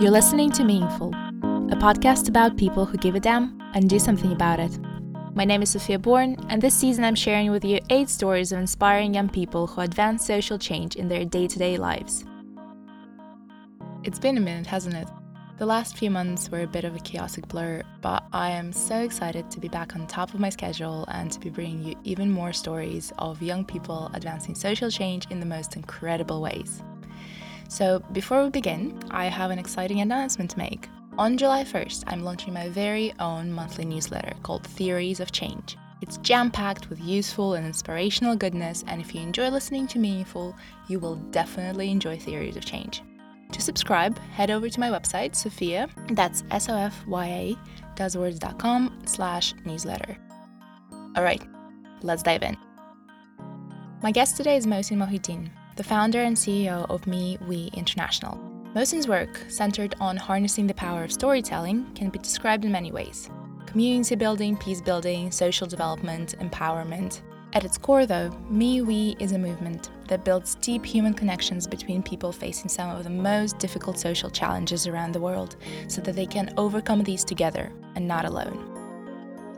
You're listening to Meaningful, a podcast about people who give a damn and do something about it. My name is Sofya Bourne, and this season I'm sharing with you eight stories of inspiring young people who advance social change in their day to day lives. It's been a minute, hasn't it? The last few months were a bit of a chaotic blur, but I am so excited to be back on top of my schedule and to be bringing you even more stories of young people advancing social change in the most incredible ways. So, before we begin, I have an exciting announcement to make. On July 1st, I'm launching my very own monthly newsletter called Theories of Change. It's jam packed with useful and inspirational goodness, and if you enjoy listening to Meaningful, you will definitely enjoy Theories of Change. To subscribe, head over to my website, Sofya, that's S-O-F-Y-A, doeswords.com slash newsletter. Alright, let's dive in. My guest today is Mohsin Mohiuddin the founder and CEO of Me We International. Mohsin's work, centered on harnessing the power of storytelling, can be described in many ways community building, peace building, social development, empowerment. At its core, though, Me We is a movement that builds deep human connections between people facing some of the most difficult social challenges around the world so that they can overcome these together and not alone.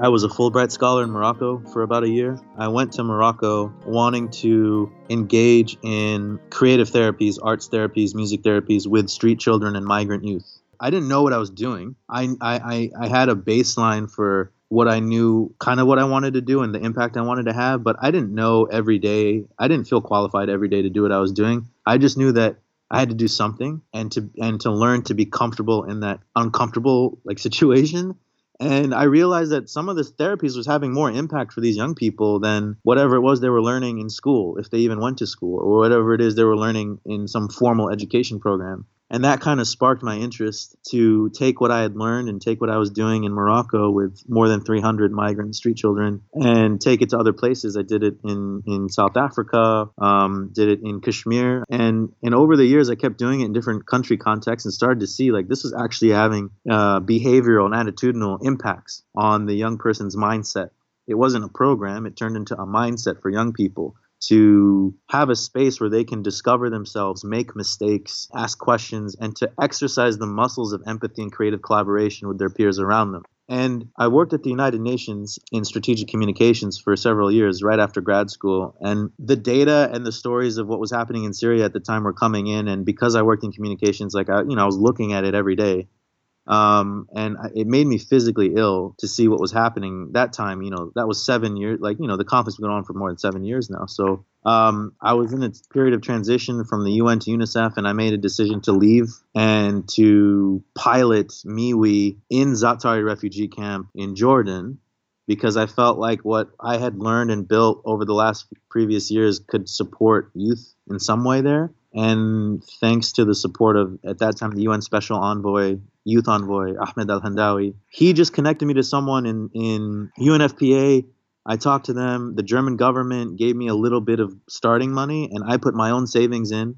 I was a Fulbright scholar in Morocco for about a year. I went to Morocco wanting to engage in creative therapies, arts therapies, music therapies with street children and migrant youth. I didn't know what I was doing. I, I, I had a baseline for what I knew, kind of what I wanted to do and the impact I wanted to have, but I didn't know every day. I didn't feel qualified every day to do what I was doing. I just knew that I had to do something and to and to learn to be comfortable in that uncomfortable like situation and I realized that some of this therapies was having more impact for these young people than whatever it was they were learning in school, if they even went to school, or whatever it is they were learning in some formal education program and that kind of sparked my interest to take what I had learned and take what I was doing in Morocco with more than 300 migrant street children and take it to other places. I did it in, in South Africa, um, did it in Kashmir, and and over the years I kept doing it in different country contexts and started to see like this was actually having uh, behavioral and attitudinal impacts on the young person's mindset. It wasn't a program; it turned into a mindset for young people to have a space where they can discover themselves, make mistakes, ask questions, and to exercise the muscles of empathy and creative collaboration with their peers around them. And I worked at the United Nations in strategic communications for several years right after grad school. And the data and the stories of what was happening in Syria at the time were coming in. And because I worked in communications, like I, you know, I was looking at it every day um, and it made me physically ill to see what was happening that time. You know, that was seven years. Like you know, the conflict's been on for more than seven years now. So um, I was in a period of transition from the UN to UNICEF, and I made a decision to leave and to pilot MeWe in Zaatari refugee camp in Jordan because I felt like what I had learned and built over the last previous years could support youth in some way there. And thanks to the support of, at that time, the UN Special Envoy, Youth Envoy, Ahmed Alhendawi, he just connected me to someone in, in UNFPA. I talked to them. The German government gave me a little bit of starting money, and I put my own savings in.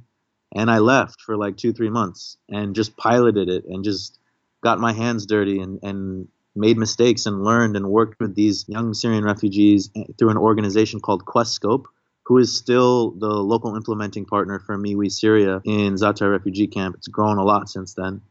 And I left for like two, three months and just piloted it and just got my hands dirty and, and made mistakes and learned and worked with these young Syrian refugees through an organization called QuestScope who is still the local implementing partner for MeWe Syria in Zaatari refugee camp. It's grown a lot since then.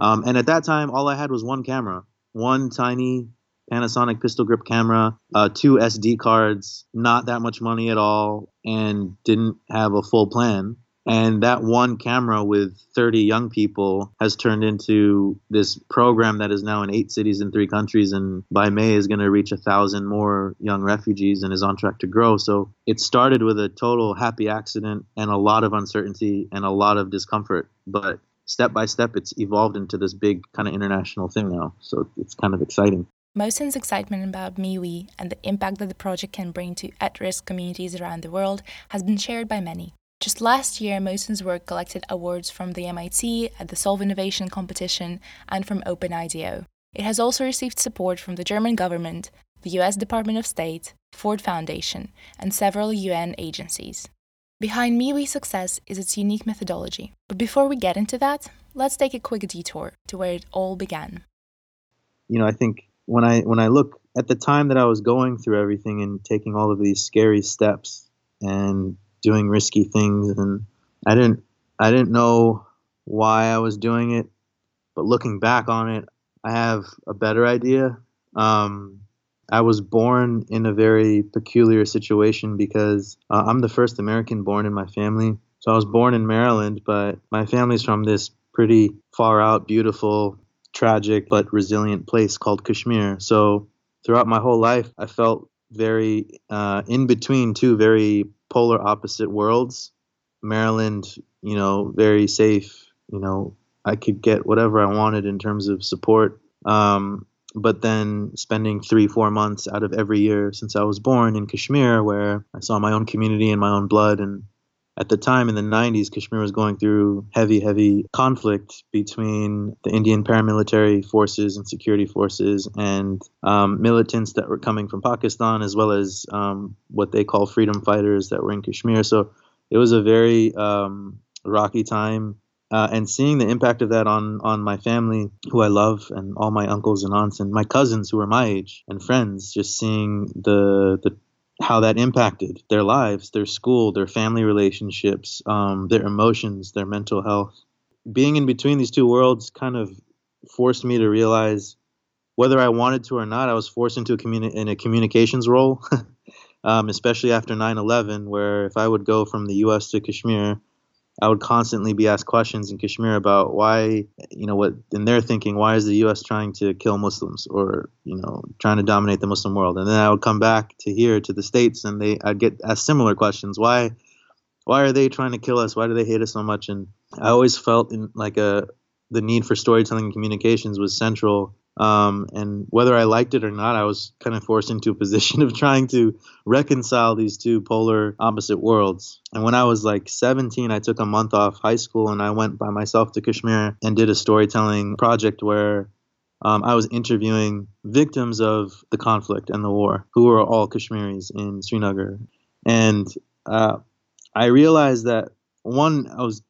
Um, and at that time, all I had was one camera, one tiny Panasonic pistol grip camera, uh, two SD cards, not that much money at all, and didn't have a full plan. And that one camera with 30 young people has turned into this program that is now in eight cities in three countries. And by May is going to reach a thousand more young refugees and is on track to grow. So it started with a total happy accident and a lot of uncertainty and a lot of discomfort. But step by step, it's evolved into this big kind of international thing now. So it's kind of exciting. Mohsin's excitement about MeWe and the impact that the project can bring to at risk communities around the world has been shared by many. Just last year, Mohsin's work collected awards from the MIT at the Solve Innovation competition and from OpenIDEO. It has also received support from the German government, the US Department of State, Ford Foundation, and several UN agencies. Behind MeWe's success is its unique methodology. But before we get into that, let's take a quick detour to where it all began. You know, I think when I when I look at the time that I was going through everything and taking all of these scary steps and doing risky things and I didn't I didn't know why I was doing it. but looking back on it, I have a better idea. Um, I was born in a very peculiar situation because uh, I'm the first American born in my family. So I was born in Maryland, but my family's from this pretty far out, beautiful, tragic, but resilient place called Kashmir. So throughout my whole life, I felt very uh, in between two very polar opposite worlds. Maryland, you know, very safe. You know, I could get whatever I wanted in terms of support. Um, but then spending three, four months out of every year since I was born in Kashmir, where I saw my own community and my own blood and at the time in the 90s, Kashmir was going through heavy, heavy conflict between the Indian paramilitary forces and security forces and um, militants that were coming from Pakistan, as well as um, what they call freedom fighters that were in Kashmir. So it was a very um, rocky time. Uh, and seeing the impact of that on on my family, who I love, and all my uncles and aunts and my cousins who are my age and friends, just seeing the the how that impacted their lives, their school, their family relationships, um, their emotions, their mental health. Being in between these two worlds kind of forced me to realize whether I wanted to or not, I was forced into a communi- in a communications role, um, especially after 9 11, where if I would go from the US to Kashmir, I would constantly be asked questions in Kashmir about why, you know, what in their thinking, why is the U.S. trying to kill Muslims or, you know, trying to dominate the Muslim world? And then I would come back to here to the states, and they I'd get asked similar questions. Why, why are they trying to kill us? Why do they hate us so much? And I always felt in, like a the need for storytelling and communications was central um, and whether I liked it or not, I was kind of forced into a position of trying to reconcile these two polar opposite worlds. And when I was like 17, I took a month off high school and I went by myself to Kashmir and did a storytelling project where um, I was interviewing victims of the conflict and the war, who were all Kashmiris in Srinagar. And uh, I realized that one, I was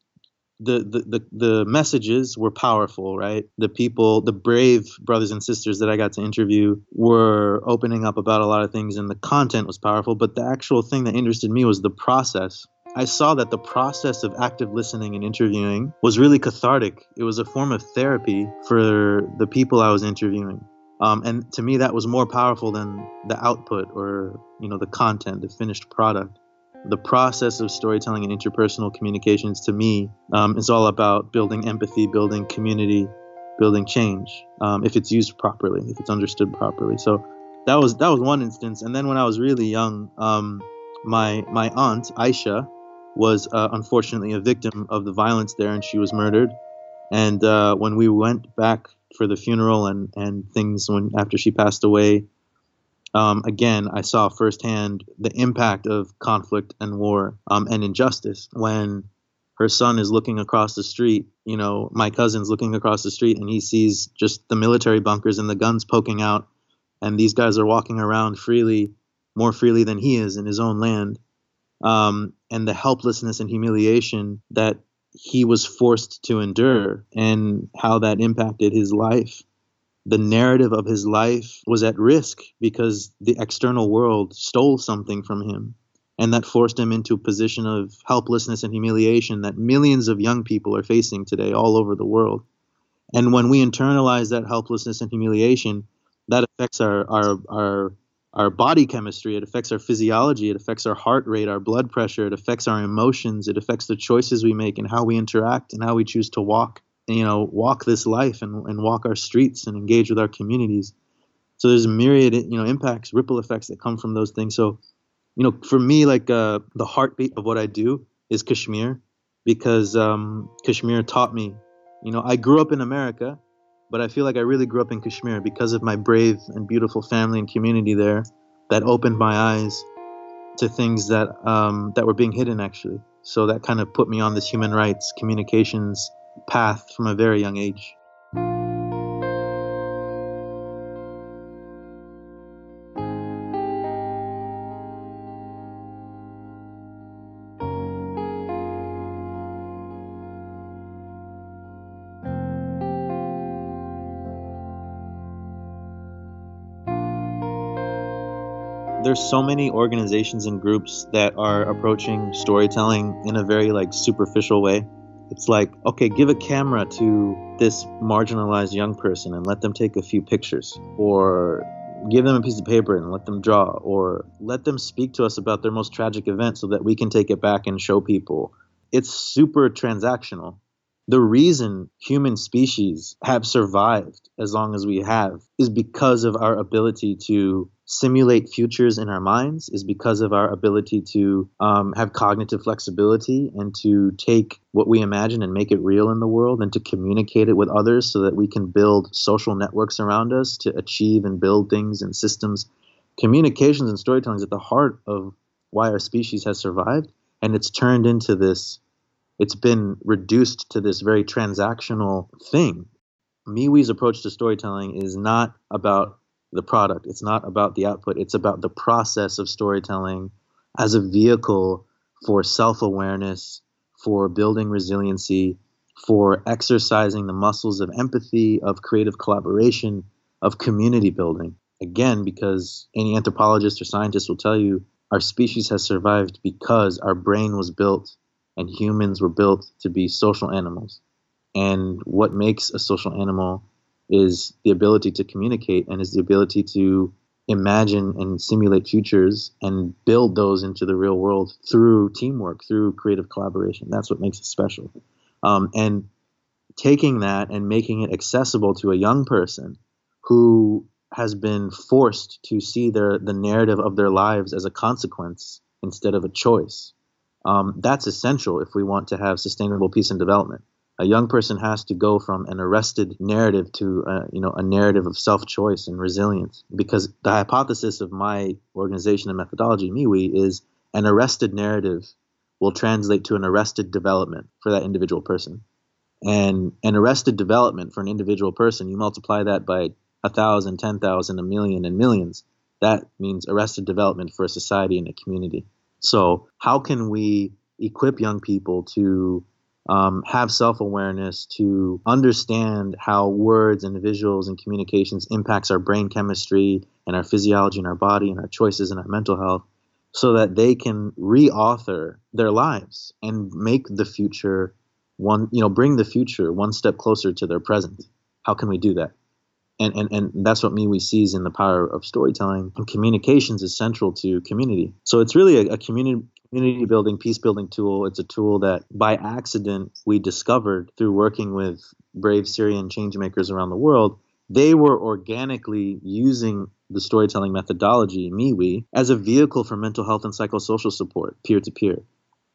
the, the, the, messages were powerful, right? The people, the brave brothers and sisters that I got to interview were opening up about a lot of things, and the content was powerful. But the actual thing that interested me was the process. I saw that the process of active listening and interviewing was really cathartic. It was a form of therapy for the people I was interviewing. Um, and to me, that was more powerful than the output or you know the content, the finished product the process of storytelling and interpersonal communications to me um, is all about building empathy, building community, building change. Um, if it's used properly, if it's understood properly. So that was that was one instance. And then when I was really young, um, my my aunt Aisha was uh, unfortunately a victim of the violence there, and she was murdered. And uh, when we went back for the funeral and and things when after she passed away um, again, I saw firsthand the impact of conflict and war um, and injustice when her son is looking across the street. You know, my cousin's looking across the street and he sees just the military bunkers and the guns poking out, and these guys are walking around freely, more freely than he is in his own land. Um, and the helplessness and humiliation that he was forced to endure and how that impacted his life the narrative of his life was at risk because the external world stole something from him and that forced him into a position of helplessness and humiliation that millions of young people are facing today all over the world. And when we internalize that helplessness and humiliation that affects our our our our body chemistry it affects our physiology it affects our heart rate our blood pressure it affects our emotions it affects the choices we make and how we interact and how we choose to walk you know walk this life and, and walk our streets and engage with our communities. So there's a myriad you know impacts ripple effects that come from those things. So you know for me like uh, the heartbeat of what i do is kashmir because um, kashmir taught me you know i grew up in america but i feel like i really grew up in kashmir because of my brave and beautiful family and community there that opened my eyes to things that um, that were being hidden actually. So that kind of put me on this human rights communications path from a very young age. there's so many organizations and groups that are approaching storytelling in a very like superficial way It's like, okay, give a camera to this marginalized young person and let them take a few pictures, or give them a piece of paper and let them draw, or let them speak to us about their most tragic event so that we can take it back and show people. It's super transactional the reason human species have survived as long as we have is because of our ability to simulate futures in our minds is because of our ability to um, have cognitive flexibility and to take what we imagine and make it real in the world and to communicate it with others so that we can build social networks around us to achieve and build things and systems communications and storytelling is at the heart of why our species has survived and it's turned into this it's been reduced to this very transactional thing. MeWe's approach to storytelling is not about the product, it's not about the output, it's about the process of storytelling as a vehicle for self awareness, for building resiliency, for exercising the muscles of empathy, of creative collaboration, of community building. Again, because any anthropologist or scientist will tell you our species has survived because our brain was built and humans were built to be social animals. And what makes a social animal is the ability to communicate and is the ability to imagine and simulate futures and build those into the real world through teamwork, through creative collaboration. That's what makes it special. Um, and taking that and making it accessible to a young person who has been forced to see their the narrative of their lives as a consequence instead of a choice um, that's essential if we want to have sustainable peace and development. A young person has to go from an arrested narrative to a, you know a narrative of self-choice and resilience. Because the hypothesis of my organization and methodology, MeWe is an arrested narrative will translate to an arrested development for that individual person. And an arrested development for an individual person, you multiply that by a thousand, ten thousand, a million, and millions. That means arrested development for a society and a community. So, how can we equip young people to um, have self awareness, to understand how words and visuals and communications impacts our brain chemistry and our physiology and our body and our choices and our mental health, so that they can re-author their lives and make the future one, you know, bring the future one step closer to their present. How can we do that? and, and, and that's what me MeWe sees in the power of storytelling and communications is central to community so it's really a, a community community building peace building tool it's a tool that by accident we discovered through working with brave syrian changemakers around the world they were organically using the storytelling methodology MeWe as a vehicle for mental health and psychosocial support peer to peer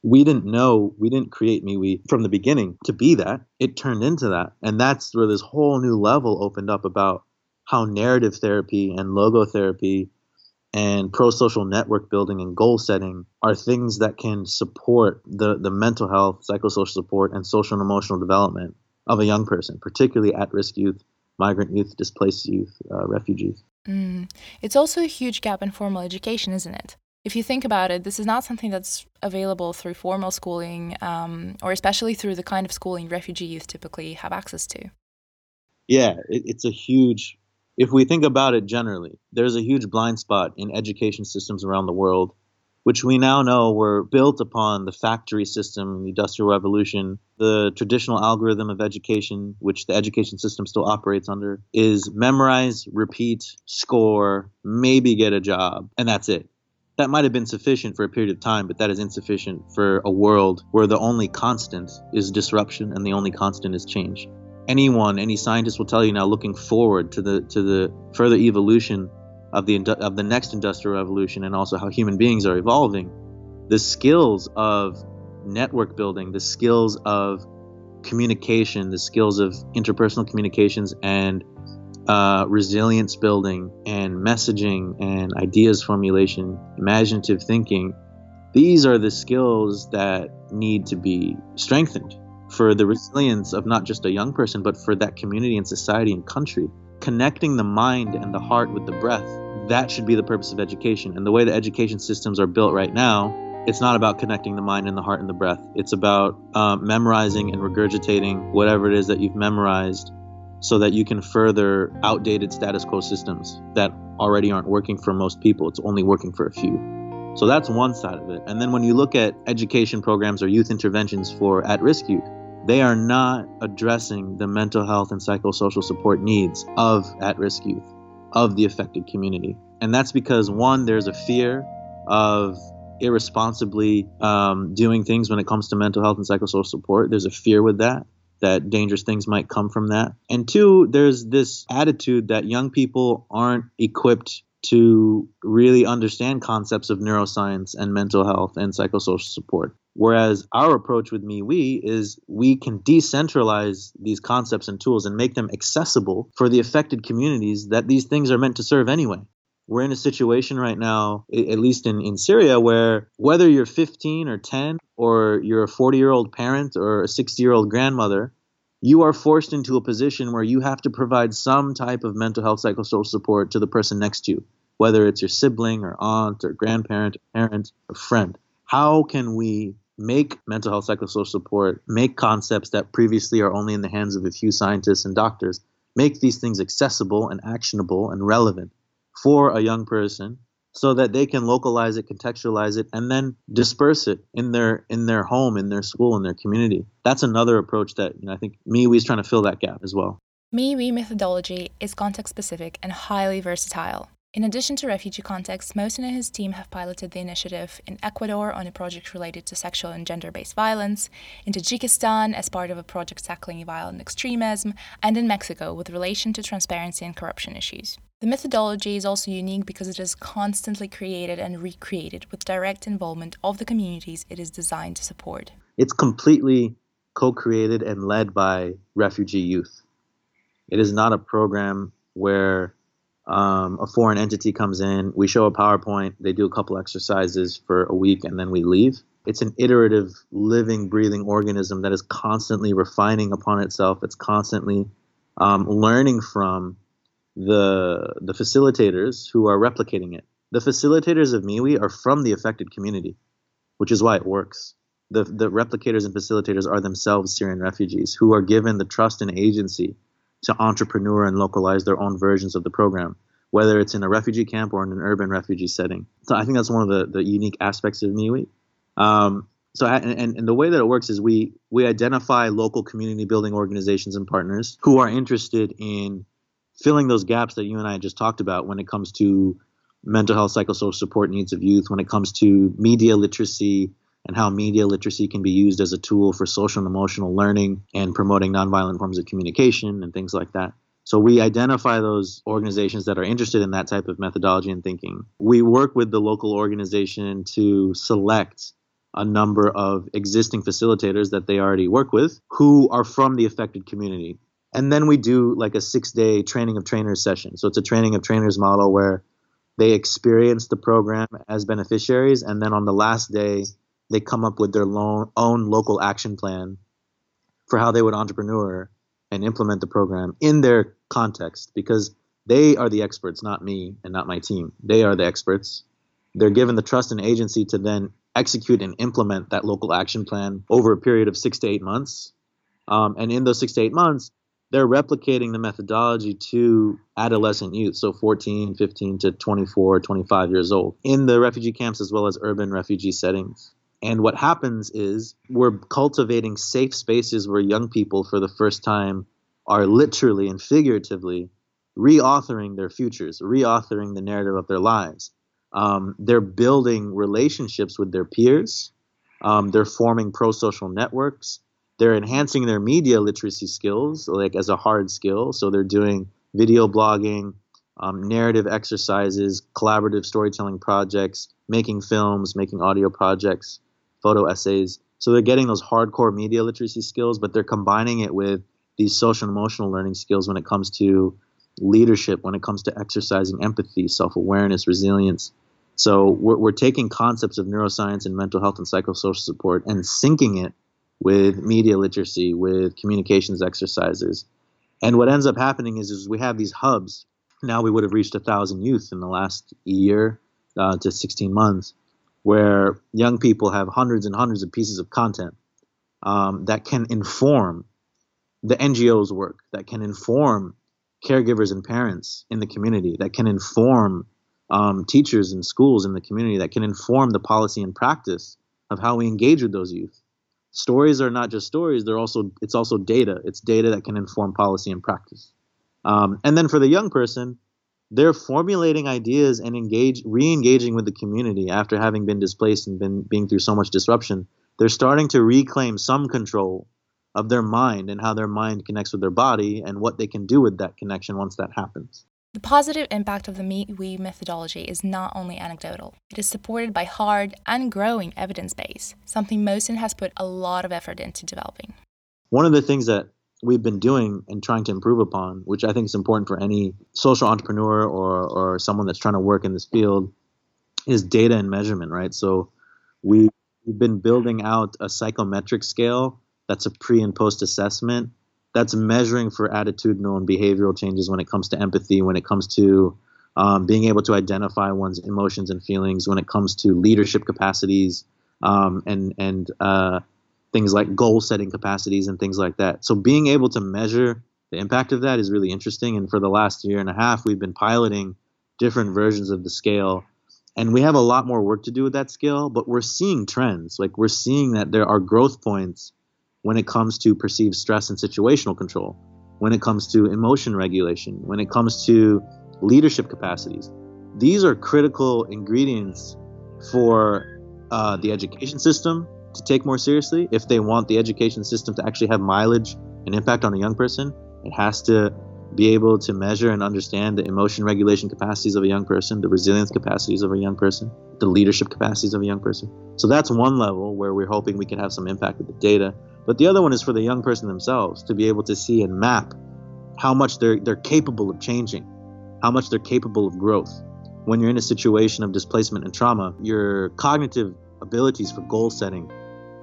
we didn't know, we didn't create MeWe from the beginning to be that. It turned into that. And that's where this whole new level opened up about how narrative therapy and logotherapy and pro social network building and goal setting are things that can support the, the mental health, psychosocial support, and social and emotional development of a young person, particularly at risk youth, migrant youth, displaced youth, uh, refugees. Mm. It's also a huge gap in formal education, isn't it? if you think about it, this is not something that's available through formal schooling, um, or especially through the kind of schooling refugee youth typically have access to. Yeah, it, it's a huge. If we think about it generally, there's a huge blind spot in education systems around the world, which we now know were built upon the factory system, the Industrial Revolution. The traditional algorithm of education, which the education system still operates under, is memorize, repeat, score, maybe get a job, and that's it that might have been sufficient for a period of time, but that is insufficient for a world where the only constant is disruption and the only constant is change. Anyone, any scientist will tell you now, looking forward to the to the further evolution of the of the next industrial revolution and also how human beings are evolving, the skills of network building, the skills of communication, the skills of interpersonal communications and uh, resilience building and messaging and ideas formulation, imaginative thinking, these are the skills that need to be strengthened for the resilience of not just a young person, but for that community and society and country. Connecting the mind and the heart with the breath, that should be the purpose of education. And the way the education systems are built right now, it's not about connecting the mind and the heart and the breath. It's about um, memorizing and regurgitating whatever it is that you've memorized so that you can further outdated status quo systems that already aren't working for most people. It's only working for a few. So that's one side of it. And then when you look at education programs or youth interventions for at risk youth, they are not addressing the mental health and psychosocial support needs of at risk youth, of the affected community. And that's because, one, there's a fear of irresponsibly um, doing things when it comes to mental health and psychosocial support. There's a fear with that, that dangerous things might come from that. And two, there's this attitude that young people aren't equipped to really understand concepts of neuroscience and mental health and psychosocial support. Whereas our approach with MeWe is we can decentralize these concepts and tools and make them accessible for the affected communities that these things are meant to serve anyway. We're in a situation right now, at least in, in Syria, where whether you're 15 or 10 or you're a 40 year old parent or a 60 year old grandmother, you are forced into a position where you have to provide some type of mental health psychosocial support to the person next to you, whether it's your sibling or aunt or grandparent, or parent, or friend. How can we make mental health psychosocial support, make concepts that previously are only in the hands of a few scientists and doctors, make these things accessible and actionable and relevant for a young person so that they can localize it, contextualize it, and then disperse it in their in their home, in their school, in their community. That's another approach that you know, I think MeWe is trying to fill that gap as well. MeWe methodology is context specific and highly versatile. In addition to refugee context, Mohsin and his team have piloted the initiative in Ecuador on a project related to sexual and gender based violence, in Tajikistan as part of a project tackling violent extremism, and in Mexico with relation to transparency and corruption issues. The methodology is also unique because it is constantly created and recreated with direct involvement of the communities it is designed to support. It's completely co created and led by refugee youth. It is not a program where um, a foreign entity comes in, we show a PowerPoint, they do a couple exercises for a week, and then we leave. It's an iterative, living, breathing organism that is constantly refining upon itself. It's constantly um, learning from the the facilitators who are replicating it. The facilitators of MeWe are from the affected community, which is why it works. The the replicators and facilitators are themselves Syrian refugees who are given the trust and agency to entrepreneur and localize their own versions of the program, whether it's in a refugee camp or in an urban refugee setting. So I think that's one of the, the unique aspects of MeWe. Um, so and, and the way that it works is we we identify local community building organizations and partners who are interested in filling those gaps that you and I just talked about when it comes to mental health psychosocial support needs of youth, when it comes to media literacy, and how media literacy can be used as a tool for social and emotional learning and promoting nonviolent forms of communication and things like that. So we identify those organizations that are interested in that type of methodology and thinking. We work with the local organization to select a number of existing facilitators that they already work with who are from the affected community. And then we do like a six day training of trainers session. So it's a training of trainers model where they experience the program as beneficiaries. And then on the last day, they come up with their own local action plan for how they would entrepreneur and implement the program in their context because they are the experts, not me and not my team. They are the experts. They're given the trust and agency to then execute and implement that local action plan over a period of six to eight months. Um, and in those six to eight months, they're replicating the methodology to adolescent youth, so 14, 15 to 24, 25 years old, in the refugee camps as well as urban refugee settings. And what happens is we're cultivating safe spaces where young people, for the first time, are literally and figuratively reauthoring their futures, reauthoring the narrative of their lives. Um, they're building relationships with their peers. Um, they're forming pro social networks. They're enhancing their media literacy skills, like as a hard skill. So they're doing video blogging, um, narrative exercises, collaborative storytelling projects, making films, making audio projects photo essays. So they're getting those hardcore media literacy skills, but they're combining it with these social and emotional learning skills when it comes to leadership, when it comes to exercising empathy, self awareness, resilience. So we're, we're taking concepts of neuroscience and mental health and psychosocial support and syncing it with media literacy, with communications exercises. And what ends up happening is, is we have these hubs. Now we would have reached a thousand youth in the last year uh, to 16 months where young people have hundreds and hundreds of pieces of content um, that can inform the NGO's work, that can inform caregivers and parents in the community, that can inform um, teachers and schools in the community, that can inform the policy and practice of how we engage with those youth. stories are not just stories; they're also it's also data. It's data that can inform policy and practice. Um, and then for the young person, they're formulating ideas and engage re-engaging with the community after having been displaced and been being through so much disruption. They're starting to reclaim some control of their mind and how their mind connects with their body and what they can do with that connection once that happens. The positive impact of the MeWe methodology is not only anecdotal, it is supported by hard and growing evidence base, something Mohsin has put a lot of effort into developing. One of the things that we've been doing and trying to improve upon, which I think is important for any social entrepreneur or, or someone that's trying to work in this field, is data and measurement, right? So we, we've been building out a psychometric scale that's a pre and post assessment that's measuring for attitudinal and behavioral changes when it comes to empathy, when it comes to um, being able to identify one's emotions and feelings, when it comes to leadership capacities um, and and uh, things like goal setting capacities and things like that. So being able to measure the impact of that is really interesting. And for the last year and a half, we've been piloting different versions of the scale. And we have a lot more work to do with that scale, but we're seeing trends. Like we're seeing that there are growth points when it comes to perceived stress and situational control, when it comes to emotion regulation, when it comes to leadership capacities. These are critical ingredients for uh, the education system to take more seriously. If they want the education system to actually have mileage and impact on a young person, it has to be able to measure and understand the emotion regulation capacities of a young person, the resilience capacities of a young person, the leadership capacities of a young person. So that's one level where we're hoping we can have some impact with the data. But the other one is for the young person themselves to be able to see and map how much they're they're capable of changing, how much they're capable of growth. When you're in a situation of displacement and trauma, your cognitive abilities for goal setting,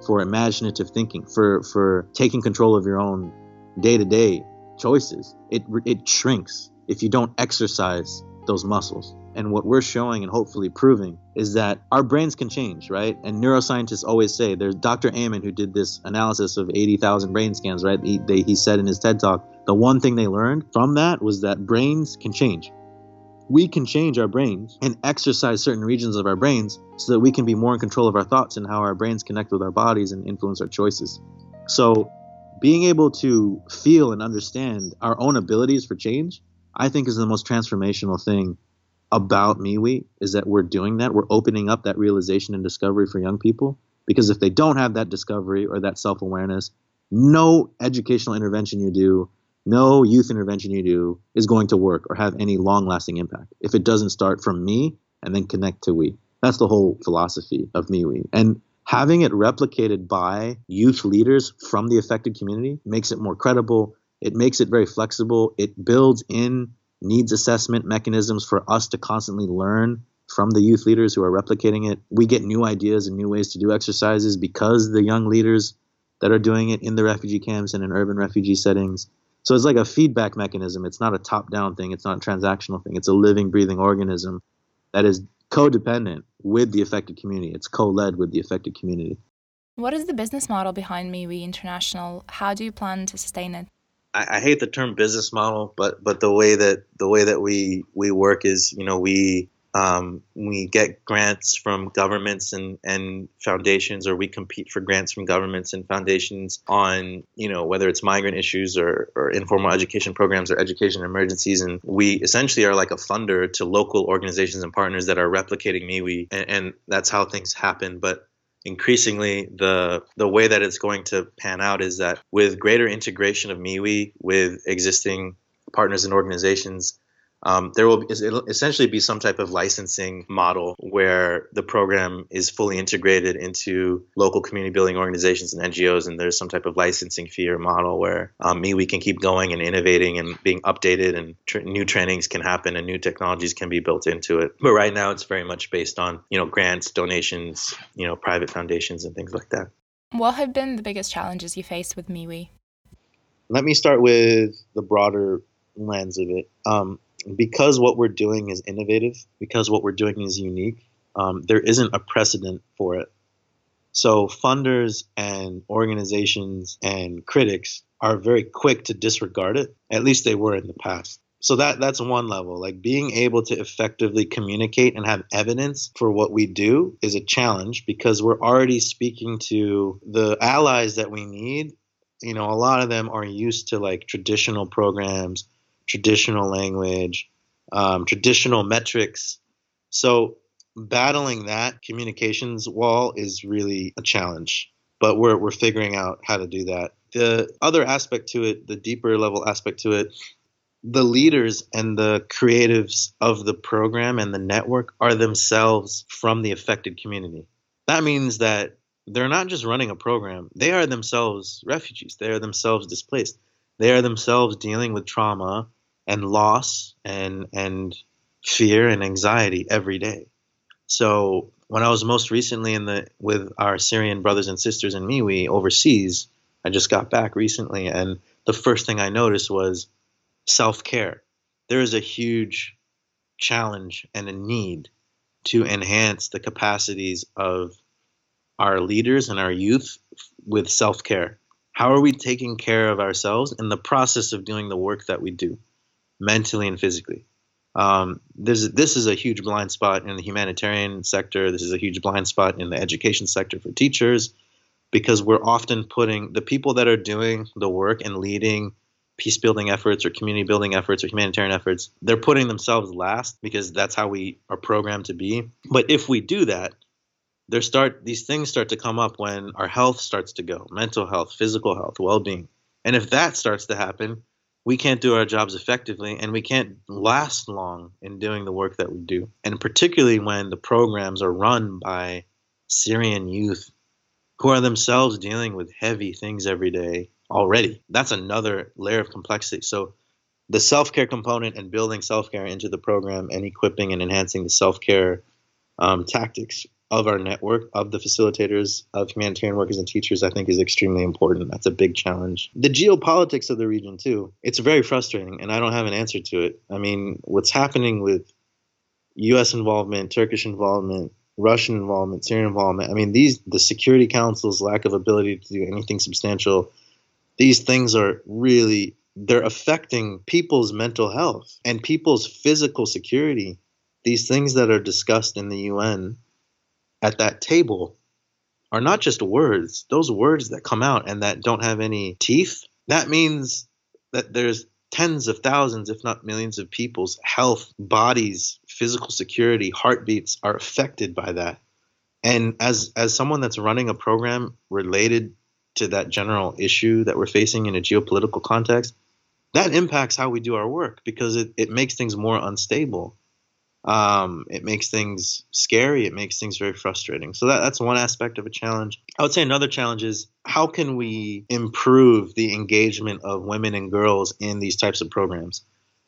for imaginative thinking, for for taking control of your own day-to-day choices, it it shrinks if you don't exercise those muscles. And what we're showing and hopefully proving is that our brains can change, right? And neuroscientists always say, there's Dr. Amen who did this analysis of 80,000 brain scans, right? He, they, he said in his TED talk, the one thing they learned from that was that brains can change. We can change our brains and exercise certain regions of our brains so that we can be more in control of our thoughts and how our brains connect with our bodies and influence our choices. So, being able to feel and understand our own abilities for change, I think, is the most transformational thing about MeWe is that we're doing that. We're opening up that realization and discovery for young people because if they don't have that discovery or that self awareness, no educational intervention you do, no youth intervention you do is going to work or have any long lasting impact if it doesn't start from me and then connect to we. That's the whole philosophy of MeWe. And having it replicated by youth leaders from the affected community makes it more credible. It makes it very flexible. It builds in needs assessment mechanisms for us to constantly learn from the youth leaders who are replicating it. We get new ideas and new ways to do exercises because the young leaders that are doing it in the refugee camps and in urban refugee settings. So it's like a feedback mechanism. It's not a top down thing, it's not a transactional thing. It's a living, breathing organism that is codependent with the affected community. It's co led with the affected community. What is the business model behind MeWe International? How do you plan to sustain it? I, I, hate the term business model, but but the way that the way that we we work is you know we um, we get grants from governments and, and foundations, or we compete for grants from governments and foundations on, you know, whether it's migrant issues or, or informal education programs or education emergencies. And we essentially are like a funder to local organizations and partners that are replicating MeWe, and, and that's how things happen. But increasingly the the way that it's going to pan out is that with greater integration of MeWe with existing partners and organizations, um, there will essentially be some type of licensing model where the program is fully integrated into local community building organizations and NGOs, and there's some type of licensing fee or model where um, MeWe can keep going and innovating and being updated, and tr- new trainings can happen and new technologies can be built into it. But right now, it's very much based on you know grants, donations, you know private foundations, and things like that. What have been the biggest challenges you faced with MeWe? Let me start with the broader lens of it. Um, because what we're doing is innovative, because what we're doing is unique, um, there isn't a precedent for it. So funders and organizations and critics are very quick to disregard it. At least they were in the past. so that that's one level like being able to effectively communicate and have evidence for what we do is a challenge because we're already speaking to the allies that we need you know a lot of them are used to like traditional programs traditional language um, traditional metrics so battling that communications wall is really a challenge but we're, we're figuring out how to do that the other aspect to it the deeper level aspect to it the leaders and the creatives of the program and the network are themselves from the affected community. That means that they're not just running a program, they are themselves refugees, they are themselves displaced. They are themselves dealing with trauma and loss and and fear and anxiety every day. So when I was most recently in the with our Syrian brothers and sisters and me, we overseas, I just got back recently and the first thing I noticed was self care. There is a huge challenge and a need to enhance the capacities of our leaders and our youth with self care. How are we taking care of ourselves in the process of doing the work that we do, mentally and physically? Um, this, this is a huge blind spot in the humanitarian sector. This is a huge blind spot in the education sector for teachers because we're often putting the people that are doing the work and leading peace building efforts or community building efforts or humanitarian efforts, they're putting themselves last because that's how we are programmed to be. But if we do that, there start these things start to come up when our health starts to go, mental health, physical health, well-being. And if that starts to happen, we can't do our jobs effectively and we can't last long in doing the work that we do. And particularly when the programs are run by Syrian youth who are themselves dealing with heavy things every day already. That's another layer of complexity. So the self-care component and building self-care into the program and equipping and enhancing the self-care um, tactics of our network of the facilitators of humanitarian workers and teachers i think is extremely important. That's a big challenge. The geopolitics of the region too it's very frustrating and i don't have an answer to it. I mean what's happening with us involvement turkish involvement russian involvement syrian involvement i mean these the security council's lack of ability to do anything substantial these things are really they're affecting people's mental health and people's physical security. These things that are discussed in the UN at that table are not just words those words that come out and that don't have any teeth that means that there's tens of thousands if not millions of people's health bodies physical security heartbeats are affected by that and as as someone that's running a program related to that general issue that we're facing in a geopolitical context, that impacts how we do our work because it, it makes things more unstable. Um, it makes things scary. It makes things very frustrating. So that, that's one aspect of a challenge. I would say another challenge is how can we improve the engagement of women and girls in these types of programs?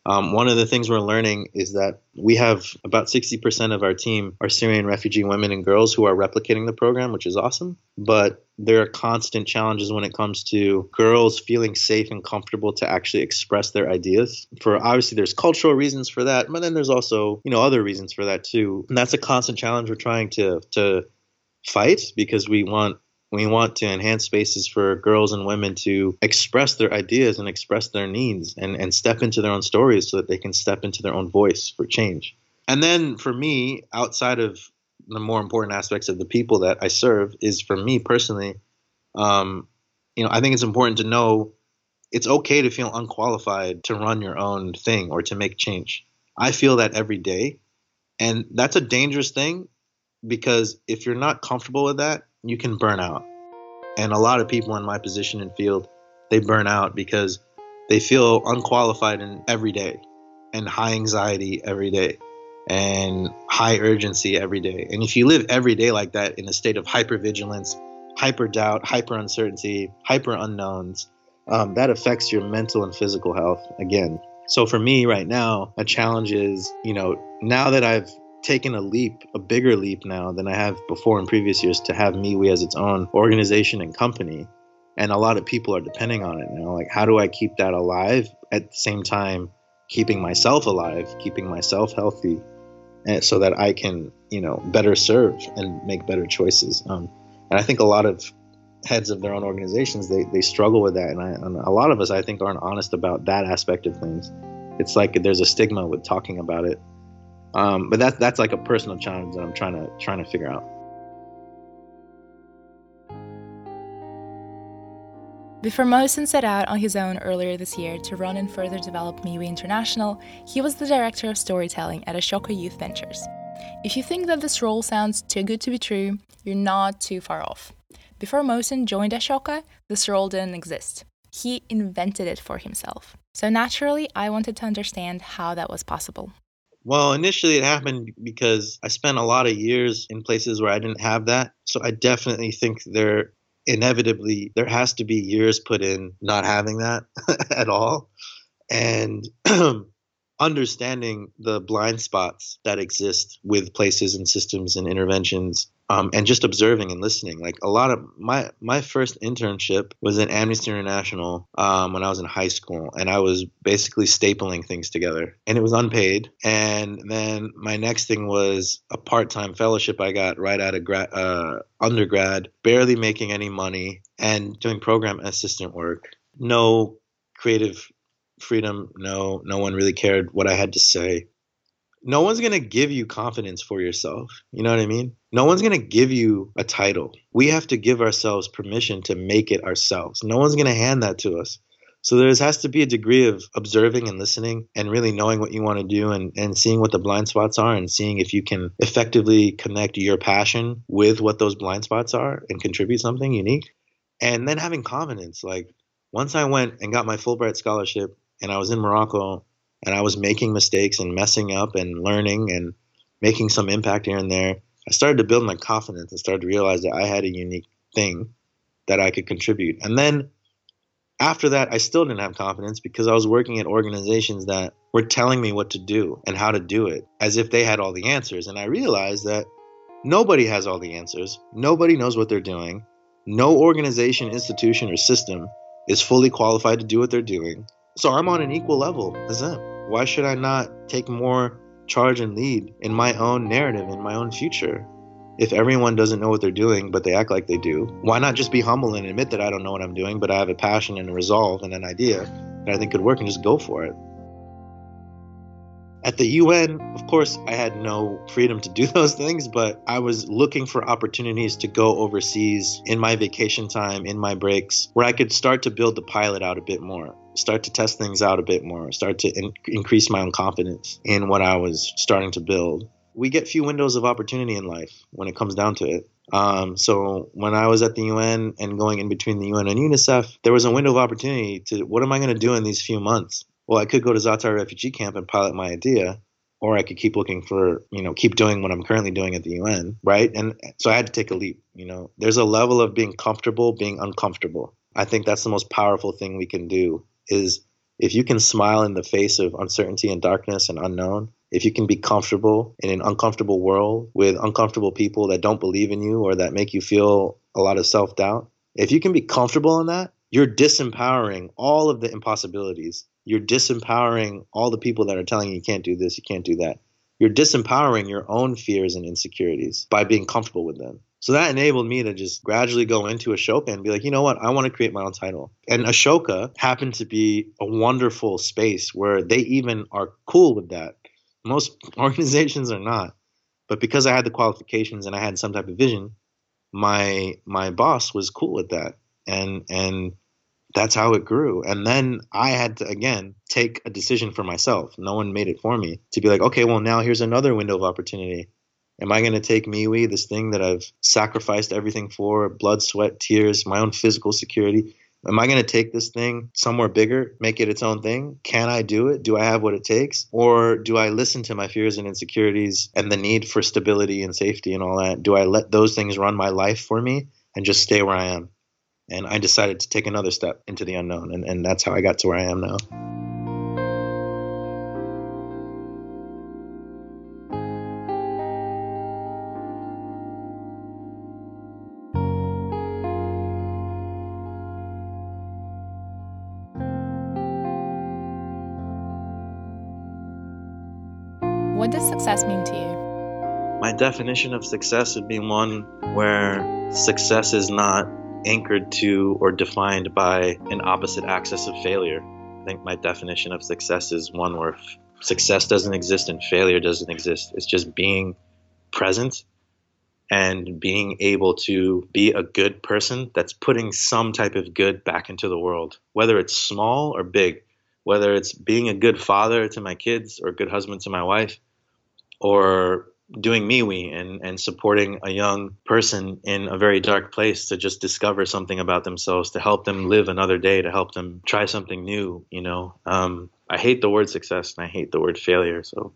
Um, one of the things we're learning is that we have about 60% of our team are Syrian refugee women and girls who are replicating the program, which is awesome. But there are constant challenges when it comes to girls feeling safe and comfortable to actually express their ideas. For obviously, there's cultural reasons for that, but then there's also you know other reasons for that too. And that's a constant challenge we're trying to to fight because we want we want to enhance spaces for girls and women to express their ideas and express their needs and, and step into their own stories so that they can step into their own voice for change. And then for me, outside of the more important aspects of the people that I serve, is for me personally, um, you know, I think it's important to know it's okay to feel unqualified to run your own thing or to make change. I feel that every day. And that's a dangerous thing because if you're not comfortable with that, you can burn out. And a lot of people in my position and field, they burn out because they feel unqualified in every day and high anxiety every day and high urgency every day. And if you live every day like that in a state of hypervigilance, hyper doubt, hyper uncertainty, hyper unknowns, um, that affects your mental and physical health again. So for me right now, a challenge is, you know, now that I've taken a leap, a bigger leap now than I have before in previous years to have MeWe as its own organization and company. And a lot of people are depending on it now. Like, how do I keep that alive at the same time, keeping myself alive, keeping myself healthy, and so that I can, you know, better serve and make better choices. Um, and I think a lot of heads of their own organizations they, they struggle with that, and, I, and a lot of us I think aren't honest about that aspect of things. it's like there's a stigma with talking about it. Um, but that's that's like a personal challenge that I'm trying to trying to figure out. Before Mohsin set out on his own earlier this year to run and further develop MeWe International, he was the director of storytelling at Ashoka Youth Ventures. If you think that this role sounds too good to be true, you're not too far off. Before Mohsin joined Ashoka, this role didn't exist. He invented it for himself. So naturally, I wanted to understand how that was possible. Well, initially it happened because I spent a lot of years in places where I didn't have that. So I definitely think there inevitably there has to be years put in not having that at all. And understanding the blind spots that exist with places and systems and interventions um, and just observing and listening like a lot of my my first internship was in amnesty international um, when i was in high school and i was basically stapling things together and it was unpaid and then my next thing was a part-time fellowship i got right out of grad uh, undergrad barely making any money and doing program assistant work no creative freedom. No, no one really cared what I had to say. No one's going to give you confidence for yourself. You know what I mean? No one's going to give you a title. We have to give ourselves permission to make it ourselves. No one's going to hand that to us. So there has to be a degree of observing and listening and really knowing what you want to do and, and seeing what the blind spots are and seeing if you can effectively connect your passion with what those blind spots are and contribute something unique. And then having confidence. Like once I went and got my Fulbright scholarship and I was in Morocco and I was making mistakes and messing up and learning and making some impact here and there, I started to build my confidence and started to realize that I had a unique thing that I could contribute. And then after that, I still didn't have confidence because I was working at organizations that were telling me what to do and how to do it as if they had all the answers. And I realized that nobody has all the answers, nobody knows what they're doing. No organization, institution, or system is fully qualified to do what they're doing. So I'm on an equal level as them. Why should I not take more charge and lead in my own narrative, in my own future? If everyone doesn't know what they're doing, but they act like they do, why not just be humble and admit that I don't know what I'm doing, but I have a passion and a resolve and an idea that I think could work and just go for it? At the UN, of course, I had no freedom to do those things, but I was looking for opportunities to go overseas in my vacation time, in my breaks, where I could start to build the pilot out a bit more, start to test things out a bit more, start to in- increase my own confidence in what I was starting to build. We get few windows of opportunity in life when it comes down to it. Um, so when I was at the UN and going in between the UN and UNICEF, there was a window of opportunity to what am I going to do in these few months? well, I could go to Zaatari refugee camp and pilot my idea, or I could keep looking for, you know, keep doing what I'm currently doing at the UN, right? And so I had to take a leap. You know, there's a level of being comfortable, being uncomfortable. I think that's the most powerful thing we can do is if you can smile in the face of uncertainty and darkness and unknown, if you can be comfortable in an uncomfortable world with uncomfortable people that don't believe in you or that make you feel a lot of self doubt, if you can be comfortable in that, you're disempowering all of the impossibilities you're disempowering all the people that are telling you you can't do this, you can't do that. You're disempowering your own fears and insecurities by being comfortable with them. So that enabled me to just gradually go into Ashoka and be like, you know what, I want to create my own title. And Ashoka happened to be a wonderful space where they even are cool with that. Most organizations are not. But because I had the qualifications and I had some type of vision, my my boss was cool with that. And and that's how it grew. And then I had to, again, take a decision for myself. No one made it for me to be like, okay, well, now here's another window of opportunity. Am I going to take MeWe, this thing that I've sacrificed everything for, blood, sweat, tears, my own physical security? Am I going to take this thing somewhere bigger, make it its own thing? Can I do it? Do I have what it takes? Or do I listen to my fears and insecurities and the need for stability and safety and all that? Do I let those things run my life for me and just stay where I am? and I decided to take another step into the unknown, and, and that's how I got to where I am now. Success mean to you? My definition of success would be one where success is not anchored to or defined by an opposite axis of failure. I think my definition of success is one where success doesn't exist and failure doesn't exist. It's just being present and being able to be a good person that's putting some type of good back into the world, whether it's small or big, whether it's being a good father to my kids or a good husband to my wife, or doing MeWe and, and supporting a young person in a very dark place to just discover something about themselves, to help them live another day, to help them try something new, you know. Um, I hate the word success and I hate the word failure. So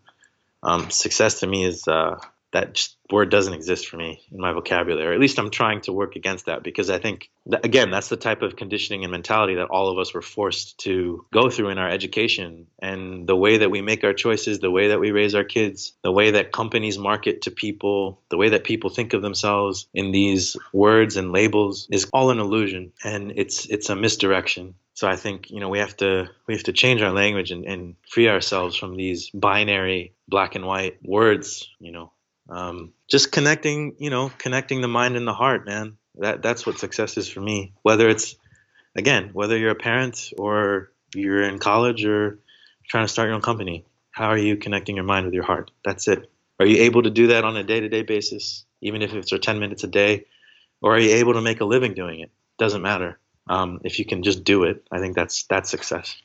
um, success to me is uh, that word doesn't exist for me in my vocabulary. At least i'm trying to work against that because i think that, again that's the type of conditioning and mentality that all of us were forced to go through in our education. And the way that we make our choices the way that we raise our kids the way that companies market to people the way that people think of themselves in these words and labels is all an illusion and it's it's a misdirection. So I think you know we have to we have to change our language and, and free ourselves from these binary black and white words. You know, um, just connecting, you know, connecting the mind and the heart, man. That that's what success is for me. Whether it's again, whether you're a parent or you're in college or trying to start your own company, how are you connecting your mind with your heart? That's it. Are you able to do that on a day-to-day basis, even if it's for 10 minutes a day, or are you able to make a living doing it? Doesn't matter. Um, if you can just do it, I think that's that's success.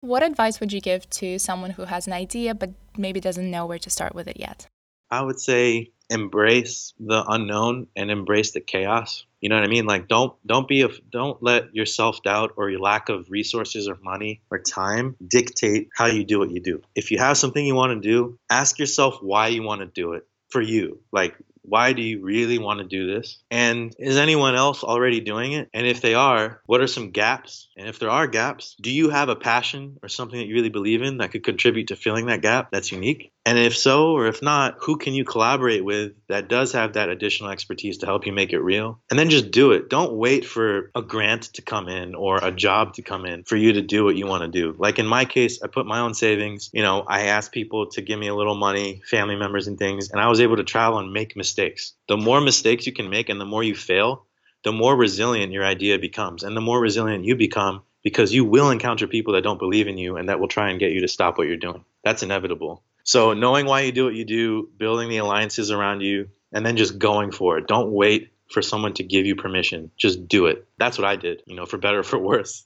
What advice would you give to someone who has an idea but maybe doesn't know where to start with it yet? I would say embrace the unknown and embrace the chaos. You know what I mean? Like don't don't be a don't let your self-doubt or your lack of resources or money or time dictate how you do what you do. If you have something you want to do, ask yourself why you want to do it for you. Like why do you really want to do this? And is anyone else already doing it? And if they are, what are some gaps? And if there are gaps, do you have a passion or something that you really believe in that could contribute to filling that gap that's unique? And if so, or if not, who can you collaborate with that does have that additional expertise to help you make it real? And then just do it. Don't wait for a grant to come in or a job to come in for you to do what you want to do. Like in my case, I put my own savings. You know, I asked people to give me a little money, family members and things, and I was able to travel and make mistakes. The more mistakes you can make and the more you fail, the more resilient your idea becomes. And the more resilient you become, because you will encounter people that don't believe in you and that will try and get you to stop what you're doing. That's inevitable. So knowing why you do what you do, building the alliances around you, and then just going for it. Don't wait for someone to give you permission. Just do it. That's what I did. You know, for better or for worse.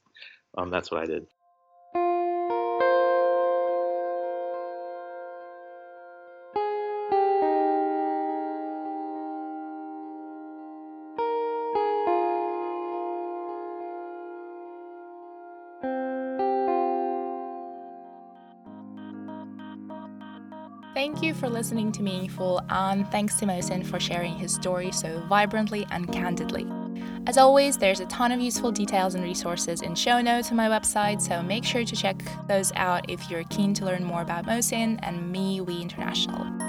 Um, that's what I did. For listening to Meaningful, and thanks to Mohsin for sharing his story so vibrantly and candidly. As always, there's a ton of useful details and resources in show notes on my website, so make sure to check those out if you're keen to learn more about Mohsin and MeWe International.